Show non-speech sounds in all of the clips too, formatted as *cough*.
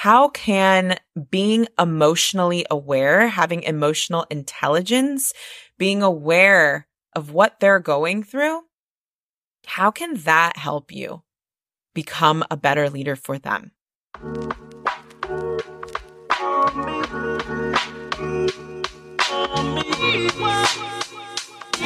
how can being emotionally aware, having emotional intelligence, being aware of what they're going through, how can that help you become a better leader for them?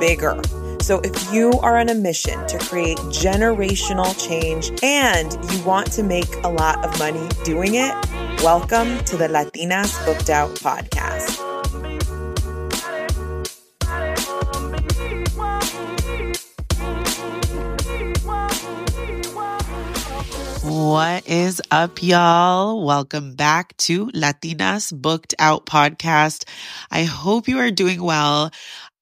bigger. So, if you are on a mission to create generational change and you want to make a lot of money doing it, welcome to the Latinas Booked Out podcast. What is up, y'all? Welcome back to Latinas Booked Out podcast. I hope you are doing well.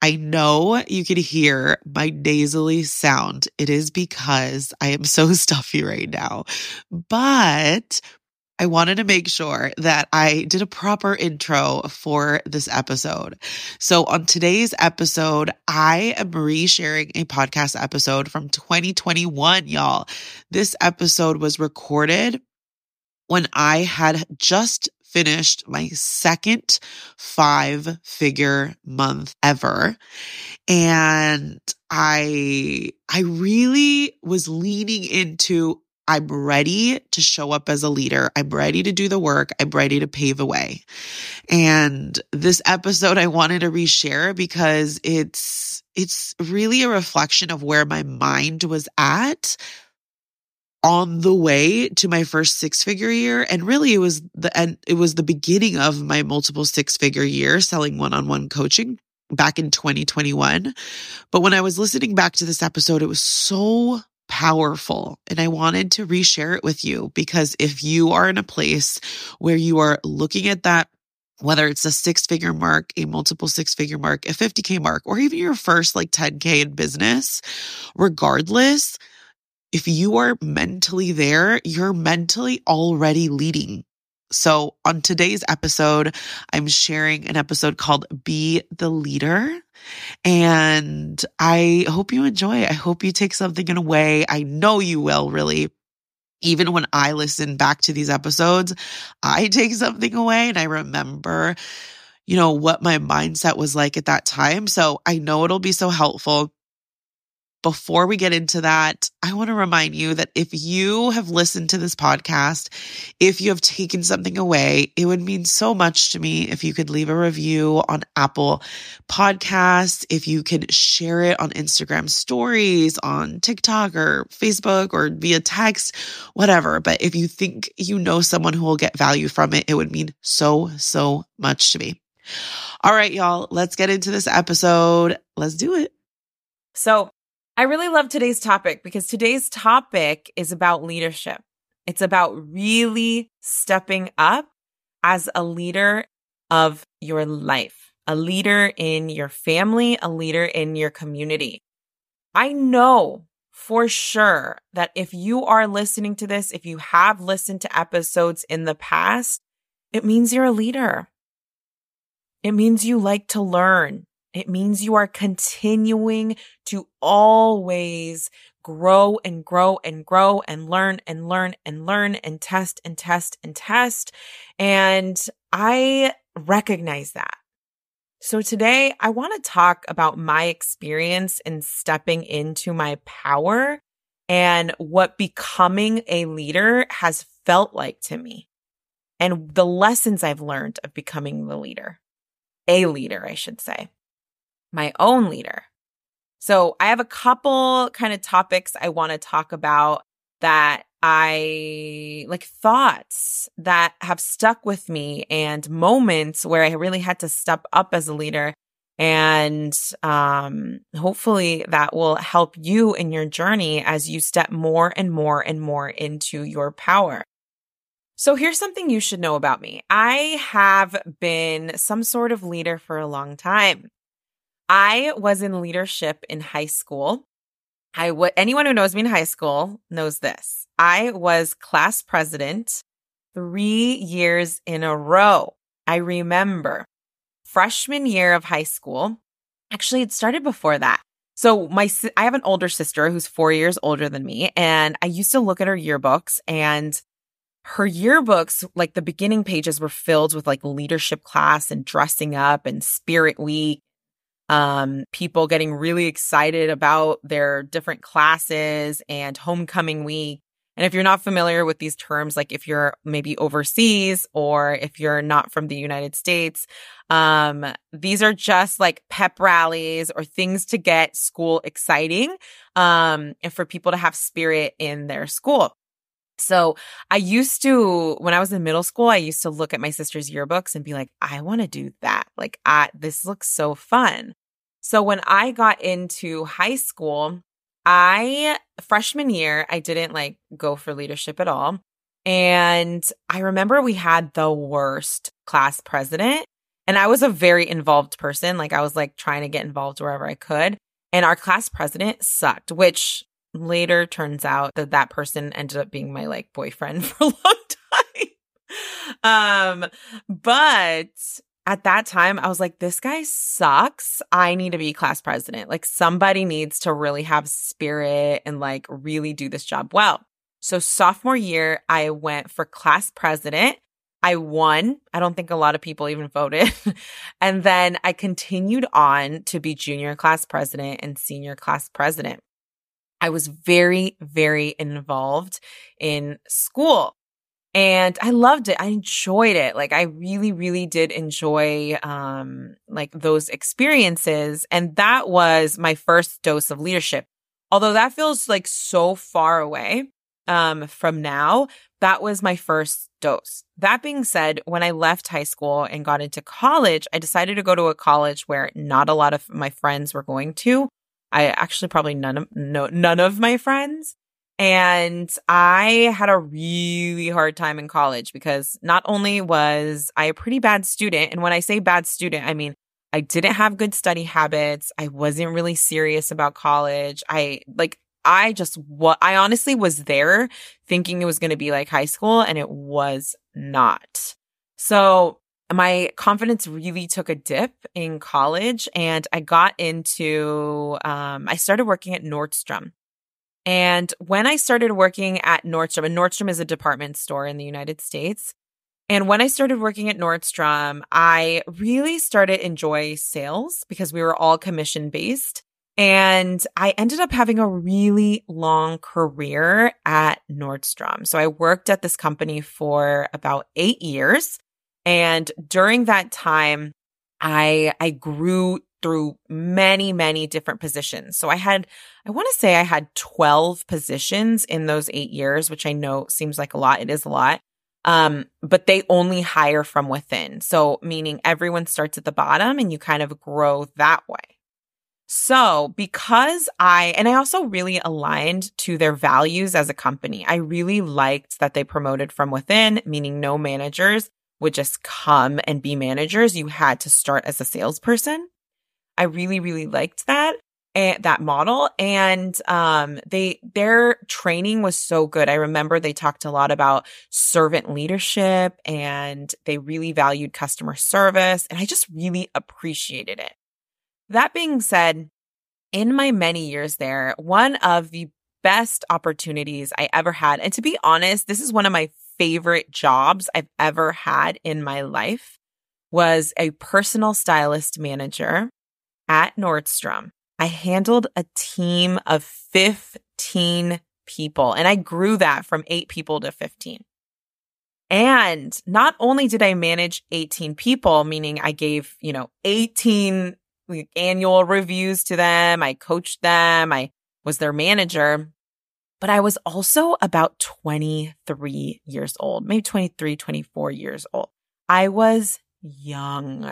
I know you can hear my nasally sound. It is because I am so *laughs* stuffy right now, but I wanted to make sure that I did a proper intro for this episode. So on today's episode, I am resharing a podcast episode from 2021, y'all. This episode was recorded when I had just finished my second five figure month ever. And I, I really was leaning into I'm ready to show up as a leader. I'm ready to do the work. I'm ready to pave a way. And this episode I wanted to reshare because it's, it's really a reflection of where my mind was at on the way to my first six figure year. And really it was the, and it was the beginning of my multiple six figure year selling one on one coaching back in 2021. But when I was listening back to this episode, it was so powerful. And I wanted to reshare it with you because if you are in a place where you are looking at that whether it's a six figure mark, a multiple six figure mark, a 50K mark, or even your first like 10K in business, regardless, if you are mentally there, you're mentally already leading. So on today's episode, I'm sharing an episode called Be the Leader. And I hope you enjoy it. I hope you take something away. I know you will really. Even when I listen back to these episodes, I take something away and I remember, you know, what my mindset was like at that time. So I know it'll be so helpful before we get into that, I want to remind you that if you have listened to this podcast, if you have taken something away, it would mean so much to me if you could leave a review on Apple Podcasts, if you could share it on Instagram stories, on TikTok or Facebook or via text, whatever. But if you think you know someone who will get value from it, it would mean so, so much to me. All right, y'all, let's get into this episode. Let's do it. So, I really love today's topic because today's topic is about leadership. It's about really stepping up as a leader of your life, a leader in your family, a leader in your community. I know for sure that if you are listening to this, if you have listened to episodes in the past, it means you're a leader. It means you like to learn. It means you are continuing to always grow and grow and grow and learn and learn and learn and test and test and test. And I recognize that. So today I want to talk about my experience in stepping into my power and what becoming a leader has felt like to me and the lessons I've learned of becoming the leader, a leader, I should say my own leader. So I have a couple kind of topics I want to talk about that I like thoughts that have stuck with me and moments where I really had to step up as a leader. And um, hopefully that will help you in your journey as you step more and more and more into your power. So here's something you should know about me. I have been some sort of leader for a long time. I was in leadership in high school. I would anyone who knows me in high school knows this. I was class president 3 years in a row. I remember freshman year of high school. Actually, it started before that. So my I have an older sister who's 4 years older than me and I used to look at her yearbooks and her yearbooks like the beginning pages were filled with like leadership class and dressing up and spirit week um, people getting really excited about their different classes and homecoming week. And if you're not familiar with these terms, like if you're maybe overseas or if you're not from the United States, um, these are just like pep rallies or things to get school exciting, um, and for people to have spirit in their school. So I used to, when I was in middle school, I used to look at my sister's yearbooks and be like, I want to do that. Like, I, this looks so fun. So when I got into high school, I, freshman year, I didn't like go for leadership at all. And I remember we had the worst class president. And I was a very involved person. Like I was like trying to get involved wherever I could. And our class president sucked, which later turns out that that person ended up being my like boyfriend *laughs* for a long time. Um, but at that time, I was like, this guy sucks. I need to be class president. Like, somebody needs to really have spirit and like really do this job well. So, sophomore year, I went for class president. I won. I don't think a lot of people even voted. *laughs* and then I continued on to be junior class president and senior class president. I was very, very involved in school and I loved it. I enjoyed it. Like I really, really did enjoy, um, like those experiences. And that was my first dose of leadership. Although that feels like so far away, um, from now, that was my first dose. That being said, when I left high school and got into college, I decided to go to a college where not a lot of my friends were going to. I actually probably none of no none of my friends. And I had a really hard time in college because not only was I a pretty bad student, and when I say bad student, I mean I didn't have good study habits. I wasn't really serious about college. I like I just what I honestly was there thinking it was going to be like high school and it was not. So my confidence really took a dip in college and I got into um I started working at Nordstrom. And when I started working at Nordstrom, and Nordstrom is a department store in the United States. And when I started working at Nordstrom, I really started enjoy sales because we were all commission based. And I ended up having a really long career at Nordstrom. So I worked at this company for about eight years. And during that time, I, I grew through many, many different positions. So I had, I want to say I had 12 positions in those eight years, which I know seems like a lot. It is a lot. Um, but they only hire from within. So meaning everyone starts at the bottom and you kind of grow that way. So because I, and I also really aligned to their values as a company. I really liked that they promoted from within, meaning no managers would just come and be managers. You had to start as a salesperson. I really, really liked that and eh, that model and um they their training was so good i remember they talked a lot about servant leadership and they really valued customer service and i just really appreciated it that being said in my many years there one of the best opportunities i ever had and to be honest this is one of my favorite jobs i've ever had in my life was a personal stylist manager at Nordstrom, I handled a team of 15 people and I grew that from eight people to 15. And not only did I manage 18 people, meaning I gave, you know, 18 annual reviews to them, I coached them, I was their manager, but I was also about 23 years old, maybe 23, 24 years old. I was young.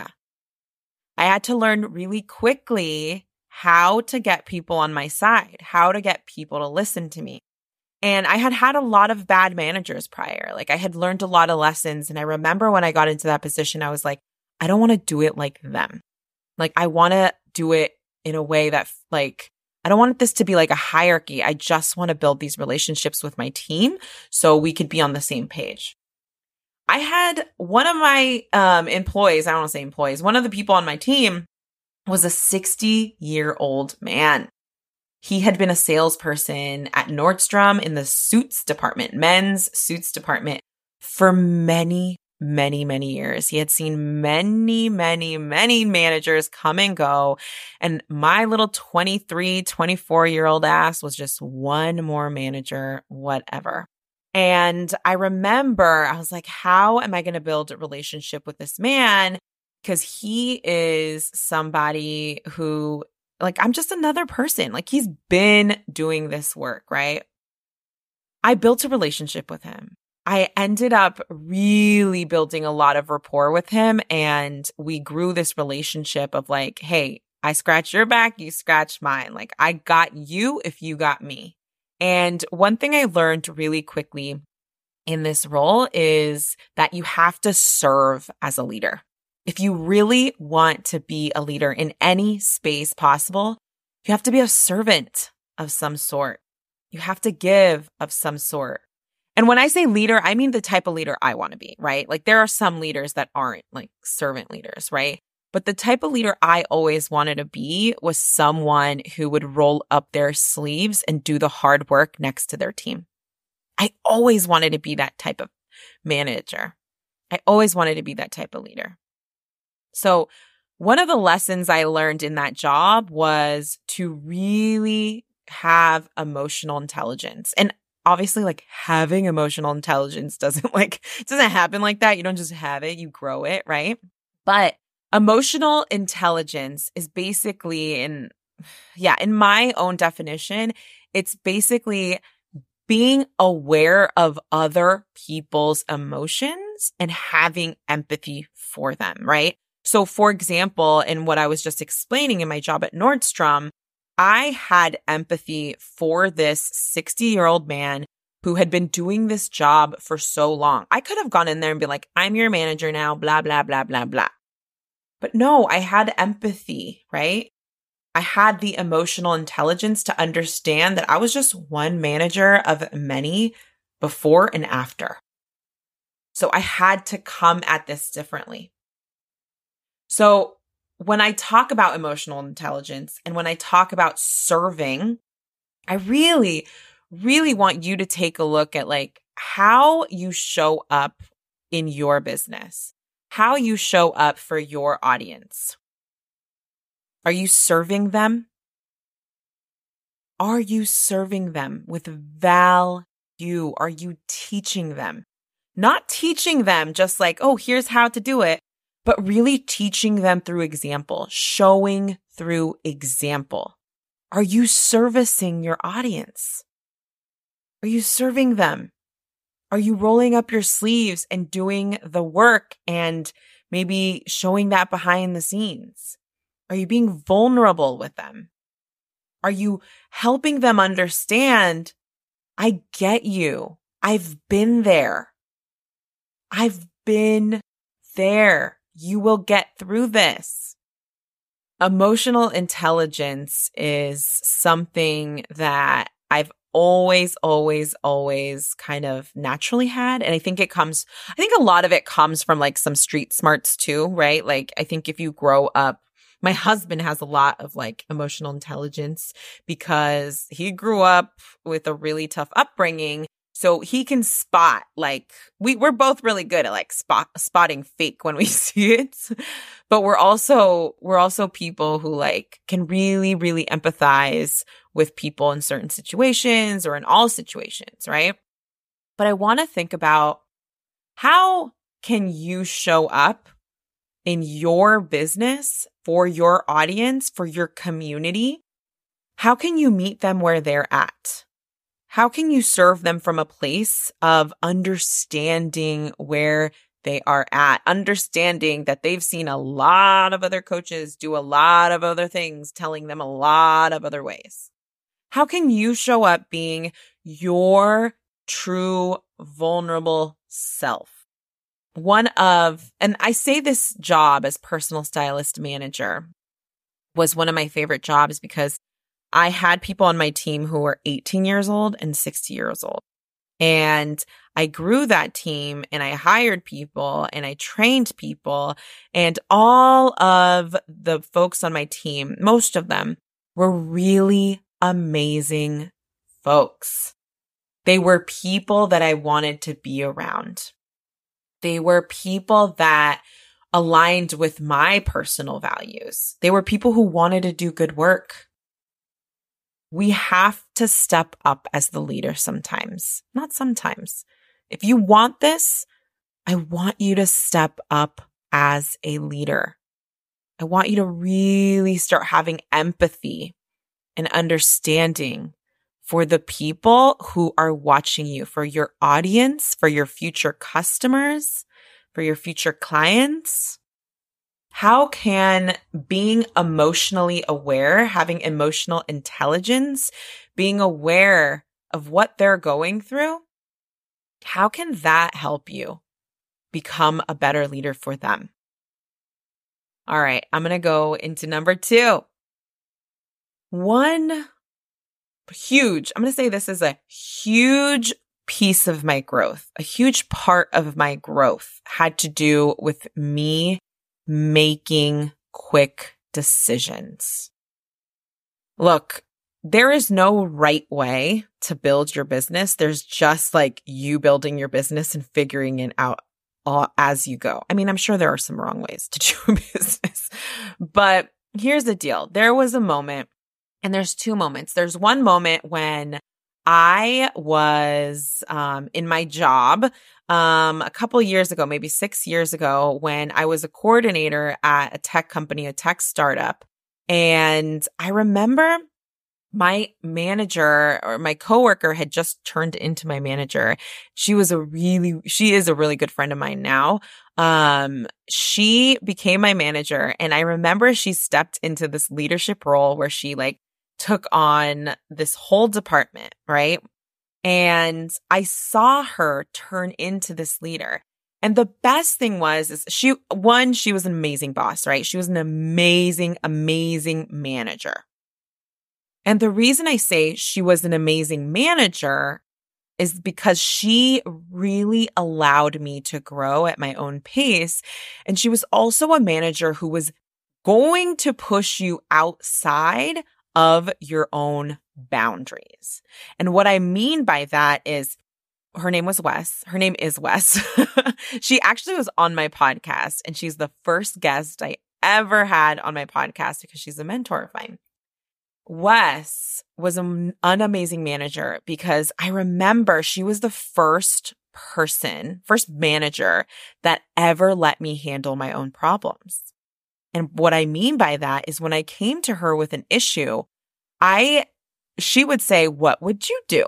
I had to learn really quickly how to get people on my side, how to get people to listen to me. And I had had a lot of bad managers prior. Like I had learned a lot of lessons. And I remember when I got into that position, I was like, I don't want to do it like them. Like I want to do it in a way that like, I don't want this to be like a hierarchy. I just want to build these relationships with my team so we could be on the same page. I had one of my um, employees, I don't want to say employees, one of the people on my team was a 60 year old man. He had been a salesperson at Nordstrom in the suits department, men's suits department for many, many, many years. He had seen many, many, many managers come and go. And my little 23, 24 year old ass was just one more manager, whatever. And I remember I was like, how am I going to build a relationship with this man? Because he is somebody who, like, I'm just another person. Like, he's been doing this work, right? I built a relationship with him. I ended up really building a lot of rapport with him. And we grew this relationship of like, hey, I scratch your back, you scratch mine. Like, I got you if you got me. And one thing I learned really quickly in this role is that you have to serve as a leader. If you really want to be a leader in any space possible, you have to be a servant of some sort. You have to give of some sort. And when I say leader, I mean the type of leader I want to be, right? Like there are some leaders that aren't like servant leaders, right? But the type of leader I always wanted to be was someone who would roll up their sleeves and do the hard work next to their team. I always wanted to be that type of manager. I always wanted to be that type of leader. So one of the lessons I learned in that job was to really have emotional intelligence. And obviously like having emotional intelligence *laughs* doesn't like, doesn't happen like that. You don't just have it, you grow it, right? But Emotional intelligence is basically in, yeah, in my own definition, it's basically being aware of other people's emotions and having empathy for them, right? So for example, in what I was just explaining in my job at Nordstrom, I had empathy for this 60 year old man who had been doing this job for so long. I could have gone in there and been like, I'm your manager now, blah, blah, blah, blah, blah. But no, I had empathy, right? I had the emotional intelligence to understand that I was just one manager of many before and after. So I had to come at this differently. So when I talk about emotional intelligence and when I talk about serving, I really, really want you to take a look at like how you show up in your business how you show up for your audience. Are you serving them? Are you serving them with value? Are you teaching them? Not teaching them just like, oh, here's how to do it, but really teaching them through example, showing through example. Are you servicing your audience? Are you serving them? Are you rolling up your sleeves and doing the work and maybe showing that behind the scenes? Are you being vulnerable with them? Are you helping them understand? I get you. I've been there. I've been there. You will get through this. Emotional intelligence is something that I've always, always, always kind of naturally had. And I think it comes, I think a lot of it comes from like some street smarts too, right? Like I think if you grow up, my husband has a lot of like emotional intelligence because he grew up with a really tough upbringing. So he can spot like we we're both really good at like spot spotting fake when we *laughs* see it. But we're also we're also people who like can really really empathize with people in certain situations or in all situations, right? But I want to think about how can you show up in your business for your audience, for your community? How can you meet them where they're at? How can you serve them from a place of understanding where they are at, understanding that they've seen a lot of other coaches do a lot of other things, telling them a lot of other ways? How can you show up being your true vulnerable self? One of, and I say this job as personal stylist manager was one of my favorite jobs because I had people on my team who were 18 years old and 60 years old. And I grew that team and I hired people and I trained people and all of the folks on my team, most of them were really amazing folks. They were people that I wanted to be around. They were people that aligned with my personal values. They were people who wanted to do good work. We have to step up as the leader sometimes, not sometimes. If you want this, I want you to step up as a leader. I want you to really start having empathy and understanding for the people who are watching you, for your audience, for your future customers, for your future clients. How can being emotionally aware, having emotional intelligence, being aware of what they're going through, how can that help you become a better leader for them? All right, I'm going to go into number two. One huge, I'm going to say this is a huge piece of my growth, a huge part of my growth had to do with me making quick decisions. Look, there is no right way to build your business. There's just like you building your business and figuring it out all as you go. I mean, I'm sure there are some wrong ways to *laughs* do business, but here's the deal. There was a moment and there's two moments. There's one moment when I was um, in my job um, a couple years ago, maybe six years ago, when I was a coordinator at a tech company, a tech startup. And I remember my manager or my coworker had just turned into my manager. She was a really, she is a really good friend of mine now. Um, she became my manager and I remember she stepped into this leadership role where she like took on this whole department, right? And I saw her turn into this leader. And the best thing was is she one she was an amazing boss, right? She was an amazing amazing manager. And the reason I say she was an amazing manager is because she really allowed me to grow at my own pace and she was also a manager who was going to push you outside of your own boundaries. And what I mean by that is her name was Wes. Her name is Wes. *laughs* she actually was on my podcast and she's the first guest I ever had on my podcast because she's a mentor of mine. Wes was an, an amazing manager because I remember she was the first person, first manager that ever let me handle my own problems. And what I mean by that is when I came to her with an issue, I, she would say, what would you do?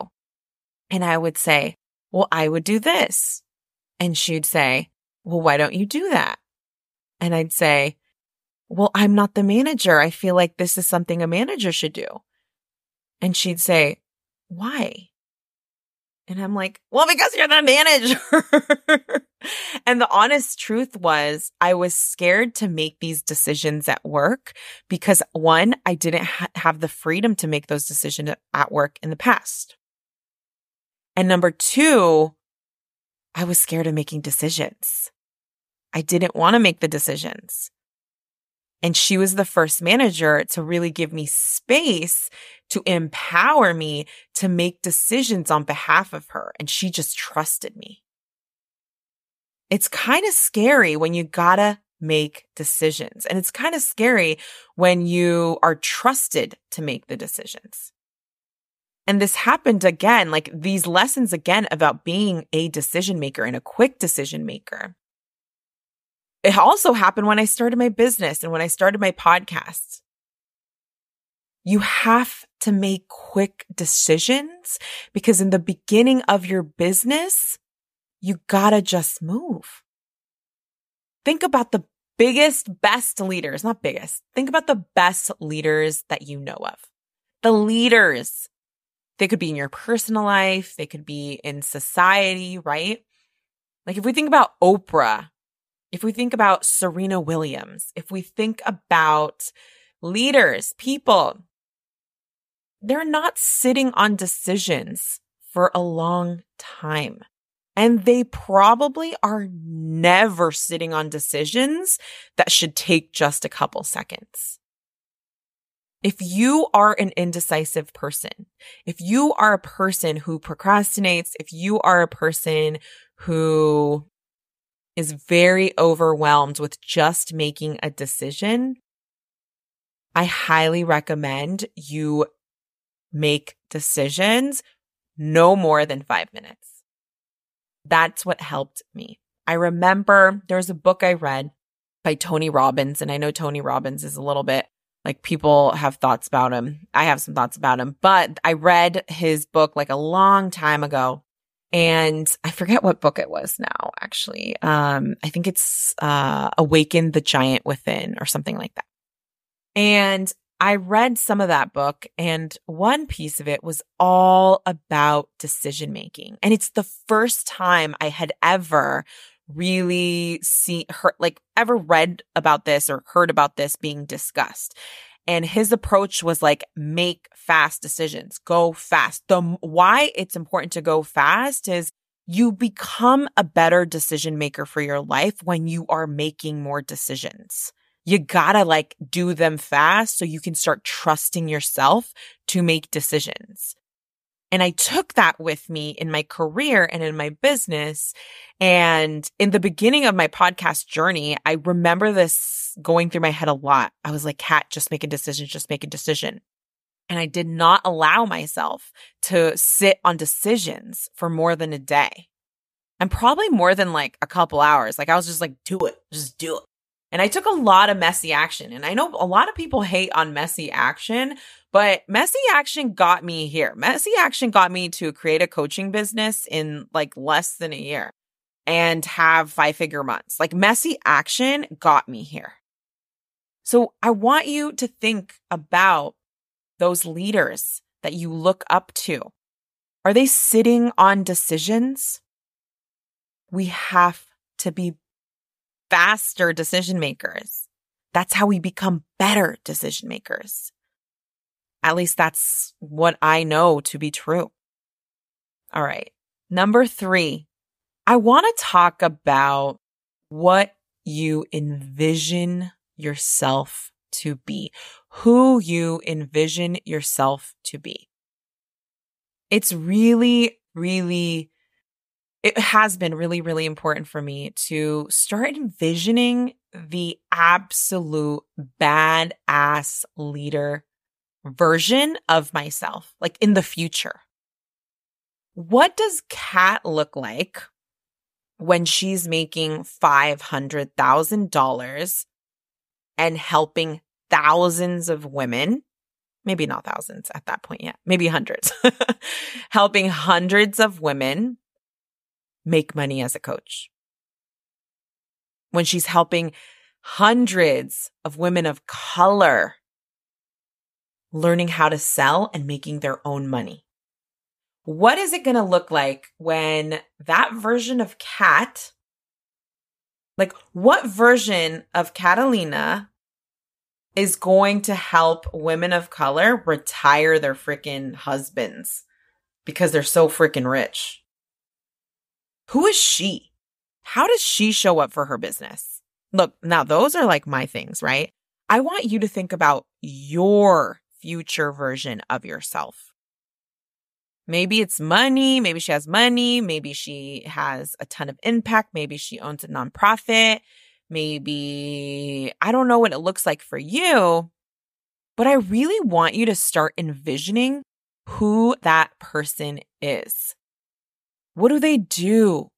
And I would say, well, I would do this. And she'd say, well, why don't you do that? And I'd say, well, I'm not the manager. I feel like this is something a manager should do. And she'd say, why? And I'm like, well, because you're the manager. *laughs* and the honest truth was I was scared to make these decisions at work because one, I didn't ha- have the freedom to make those decisions at work in the past. And number two, I was scared of making decisions. I didn't want to make the decisions. And she was the first manager to really give me space to empower me to make decisions on behalf of her. And she just trusted me. It's kind of scary when you gotta make decisions. And it's kind of scary when you are trusted to make the decisions. And this happened again, like these lessons again about being a decision maker and a quick decision maker. It also happened when I started my business and when I started my podcast. You have to make quick decisions because in the beginning of your business, you gotta just move. Think about the biggest, best leaders, not biggest. Think about the best leaders that you know of. The leaders. They could be in your personal life. They could be in society, right? Like if we think about Oprah, if we think about Serena Williams, if we think about leaders, people, they're not sitting on decisions for a long time. And they probably are never sitting on decisions that should take just a couple seconds. If you are an indecisive person, if you are a person who procrastinates, if you are a person who is very overwhelmed with just making a decision, I highly recommend you make decisions no more than five minutes. That's what helped me. I remember there was a book I read by Tony Robbins, and I know Tony Robbins is a little bit like people have thoughts about him. I have some thoughts about him, but I read his book like a long time ago. And I forget what book it was now, actually. Um, I think it's, uh, Awaken the Giant Within or something like that. And I read some of that book and one piece of it was all about decision making. And it's the first time I had ever really seen heard like ever read about this or heard about this being discussed. And his approach was like, make fast decisions, go fast. The why it's important to go fast is you become a better decision maker for your life when you are making more decisions you gotta like do them fast so you can start trusting yourself to make decisions. And I took that with me in my career and in my business. And in the beginning of my podcast journey, I remember this going through my head a lot. I was like, Cat, just make a decision, just make a decision. And I did not allow myself to sit on decisions for more than a day. And probably more than like a couple hours. Like I was just like, do it, just do it. And I took a lot of messy action. And I know a lot of people hate on messy action, but messy action got me here. Messy action got me to create a coaching business in like less than a year and have five figure months. Like messy action got me here. So I want you to think about those leaders that you look up to. Are they sitting on decisions? We have to be faster decision makers. That's how we become better decision makers. At least that's what I know to be true. All right. Number three, I want to talk about what you envision yourself to be, who you envision yourself to be. It's really, really it has been really, really important for me to start envisioning the absolute badass leader version of myself, like in the future. What does Cat look like when she's making $500,000 and helping thousands of women? Maybe not thousands at that point yet, maybe hundreds, *laughs* helping hundreds of women make money as a coach. When she's helping hundreds of women of color learning how to sell and making their own money. What is it going to look like when that version of Cat, like what version of Catalina is going to help women of color retire their freaking husbands because they're so freaking rich? Who is she? How does she show up for her business? Look, now those are like my things, right? I want you to think about your future version of yourself. Maybe it's money. Maybe she has money. Maybe she has a ton of impact. Maybe she owns a nonprofit. Maybe I don't know what it looks like for you, but I really want you to start envisioning who that person is. What do they do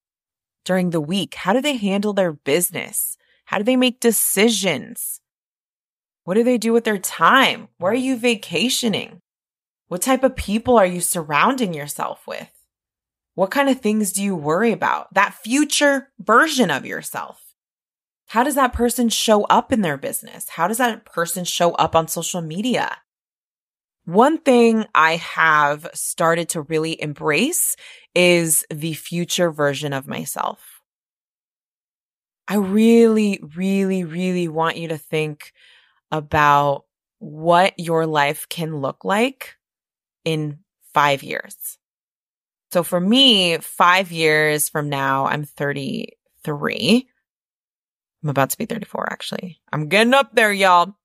during the week? How do they handle their business? How do they make decisions? What do they do with their time? Where are you vacationing? What type of people are you surrounding yourself with? What kind of things do you worry about? That future version of yourself. How does that person show up in their business? How does that person show up on social media? One thing I have started to really embrace is the future version of myself. I really, really, really want you to think about what your life can look like in five years. So for me, five years from now, I'm 33. I'm about to be 34, actually. I'm getting up there, y'all.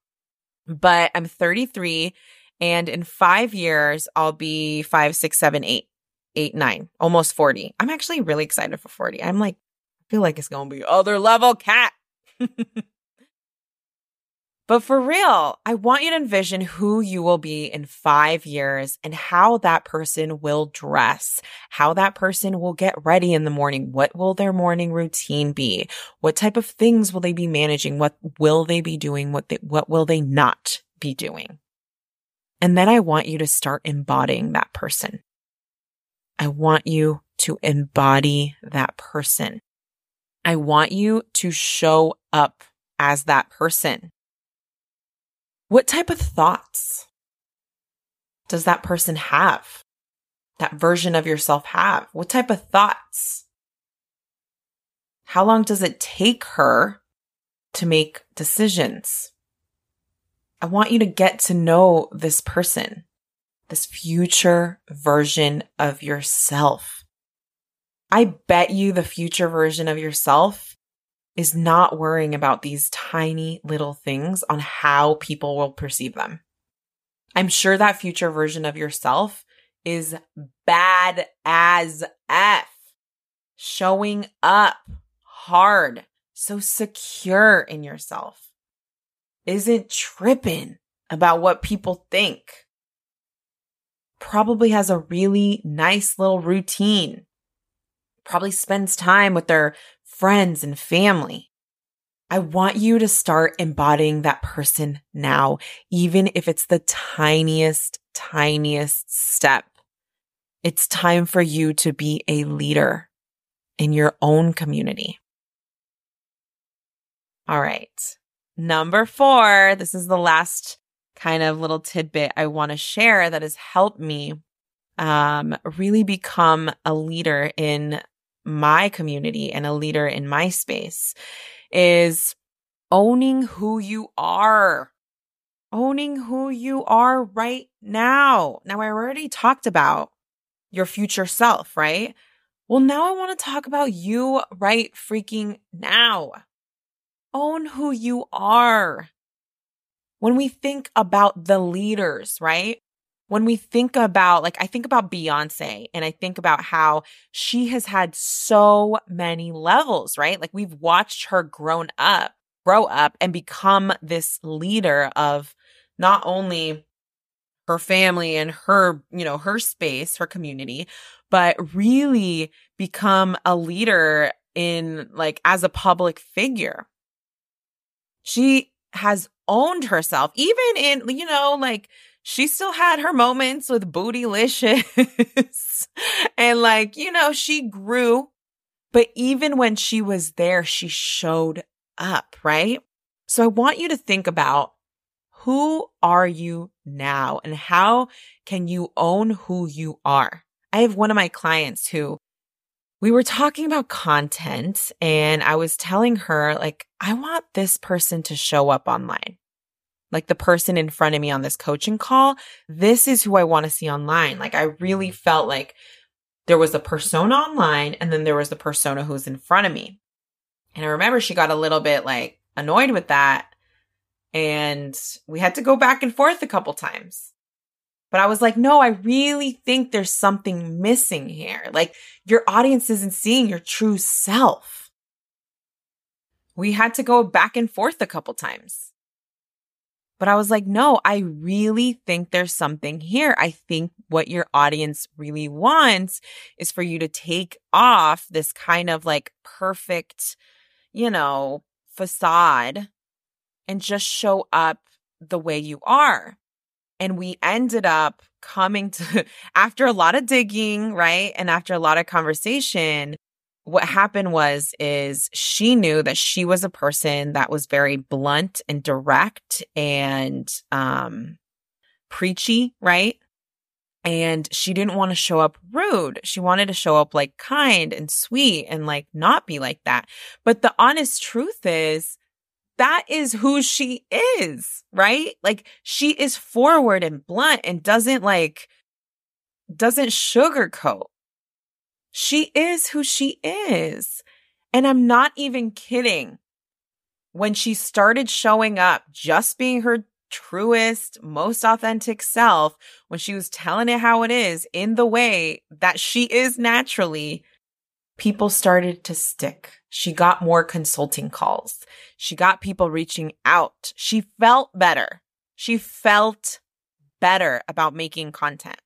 But I'm 33 and in five years, I'll be five, six, seven, eight, eight, nine, almost 40. I'm actually really excited for 40. I'm like, I feel like it's going to be other level cat. *laughs* but for real, I want you to envision who you will be in five years and how that person will dress, how that person will get ready in the morning. What will their morning routine be? What type of things will they be managing? What will they be doing? What they, what will they not be doing? And then I want you to start embodying that person. I want you to embody that person. I want you to show up as that person. What type of thoughts does that person have? That version of yourself have? What type of thoughts? How long does it take her to make decisions? I want you to get to know this person, this future version of yourself. I bet you the future version of yourself is not worrying about these tiny little things on how people will perceive them. I'm sure that future version of yourself is bad as F, showing up hard, so secure in yourself isn't tripping about what people think. Probably has a really nice little routine. Probably spends time with their friends and family. I want you to start embodying that person now, even if it's the tiniest, tiniest step. It's time for you to be a leader in your own community. All right. Number four, this is the last kind of little tidbit I want to share that has helped me um, really become a leader in my community and a leader in my space is owning who you are. Owning who you are right now. Now, I already talked about your future self, right? Well, now I want to talk about you right freaking now own who you are. When we think about the leaders, right? When we think about, like, I think about Beyonce and I think about how she has had so many levels, right? Like, we've watched her grown up, grow up and become this leader of not only her family and her, you know, her space, her community, but really become a leader in like as a public figure, she has owned herself, even in, you know, like she still had her moments with bootylicious *laughs* and like, you know, she grew, but even when she was there, she showed up, right? So I want you to think about who are you now and how can you own who you are? I have one of my clients who we were talking about content and I was telling her, like, I want this person to show up online. Like the person in front of me on this coaching call, this is who I want to see online. Like, I really mm. felt like there was a persona online and then there was the persona who's in front of me. And I remember she got a little bit like annoyed with that. And we had to go back and forth a couple times. But I was like, no, I really think there's something missing here. Like your audience isn't seeing your true self. We had to go back and forth a couple times. But I was like, no, I really think there's something here. I think what your audience really wants is for you to take off this kind of like perfect, you know, facade and just show up the way you are. And we ended up coming to, *laughs* after a lot of digging, right? And after a lot of conversation, what happened was, is she knew that she was a person that was very blunt and direct and, um, preachy, right? And she didn't want to show up rude. She wanted to show up like kind and sweet and like not be like that. But the honest truth is, that is who she is, right? Like she is forward and blunt and doesn't like, doesn't sugarcoat. She is who she is. And I'm not even kidding. When she started showing up, just being her truest, most authentic self, when she was telling it how it is in the way that she is naturally, people started to stick. She got more consulting calls. She got people reaching out. She felt better. She felt better about making content.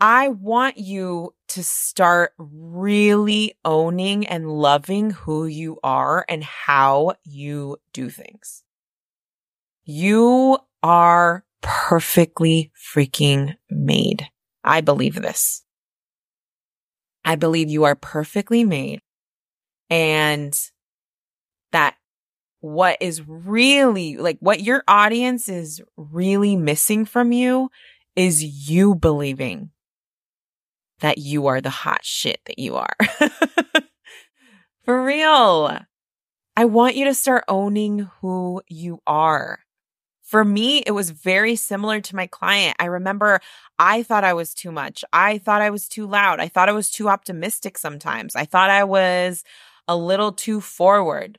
I want you to start really owning and loving who you are and how you do things. You are perfectly freaking made. I believe this. I believe you are perfectly made and that what is really like what your audience is really missing from you is you believing that you are the hot shit that you are. *laughs* For real. I want you to start owning who you are. For me, it was very similar to my client. I remember I thought I was too much. I thought I was too loud. I thought I was too optimistic sometimes. I thought I was a little too forward.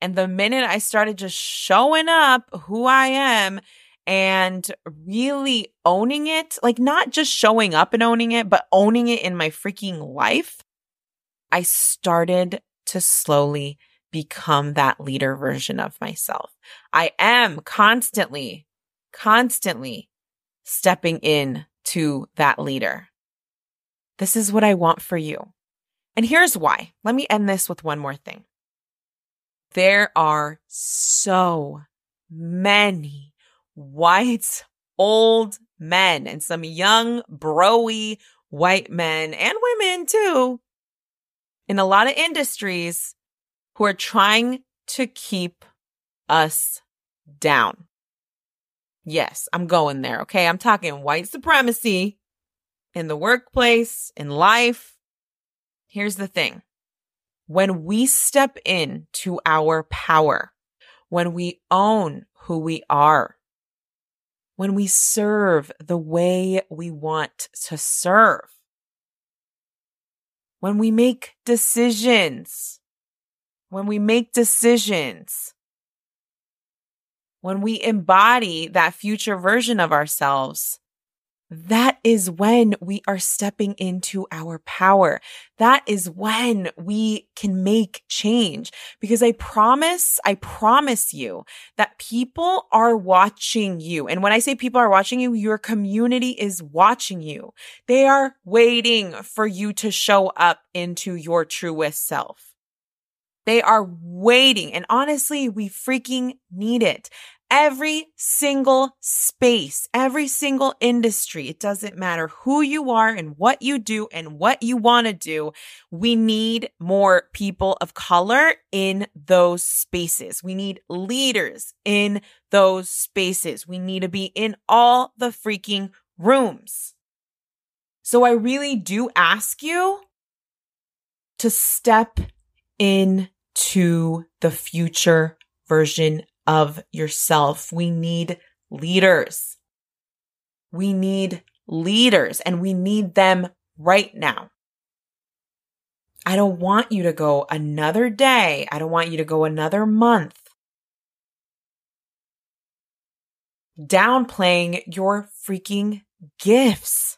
And the minute I started just showing up who I am and really owning it, like not just showing up and owning it, but owning it in my freaking life, I started to slowly become that leader version of myself. I am constantly, constantly stepping in to that leader. This is what I want for you. And here's why. Let me end this with one more thing. There are so many white old men and some young broy white men and women too in a lot of industries who are trying to keep us down. Yes, I'm going there. Okay. I'm talking white supremacy in the workplace, in life. Here's the thing. When we step into our power, when we own who we are, when we serve the way we want to serve, when we make decisions, when we make decisions, when we embody that future version of ourselves, that is when we are stepping into our power. That is when we can make change. Because I promise, I promise you that people are watching you. And when I say people are watching you, your community is watching you. They are waiting for you to show up into your truest self. They are waiting. And honestly, we freaking need it every single space, every single industry. It doesn't matter who you are and what you do and what you want to do. We need more people of color in those spaces. We need leaders in those spaces. We need to be in all the freaking rooms. So I really do ask you to step into the future version of yourself. We need leaders. We need leaders and we need them right now. I don't want you to go another day. I don't want you to go another month downplaying your freaking gifts.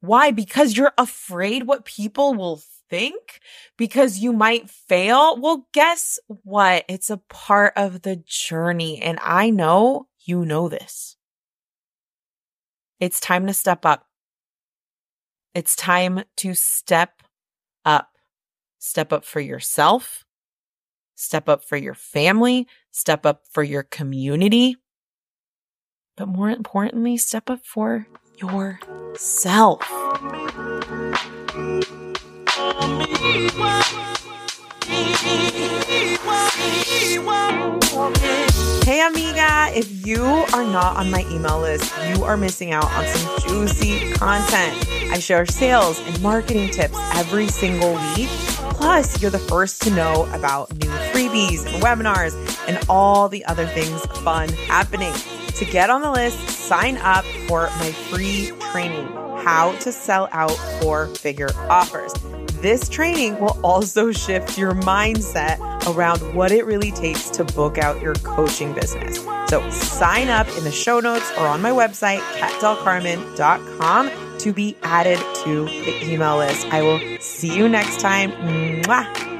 Why? Because you're afraid what people will think because you might fail. Well, guess what? It's a part of the journey. And I know you know this. It's time to step up. It's time to step up. Step up for yourself. Step up for your family. Step up for your community. But more importantly, step up for yourself. Hey amiga, if you are not on my email list, you are missing out on some juicy content. I share sales and marketing tips every single week. Plus, you're the first to know about new freebies and webinars and all the other things fun happening. To get on the list, sign up for my free training, How to Sell Out Four Figure Offers. This training will also shift your mindset around what it really takes to book out your coaching business. So sign up in the show notes or on my website, catdelcarmen.com to be added to the email list. I will see you next time. Mwah.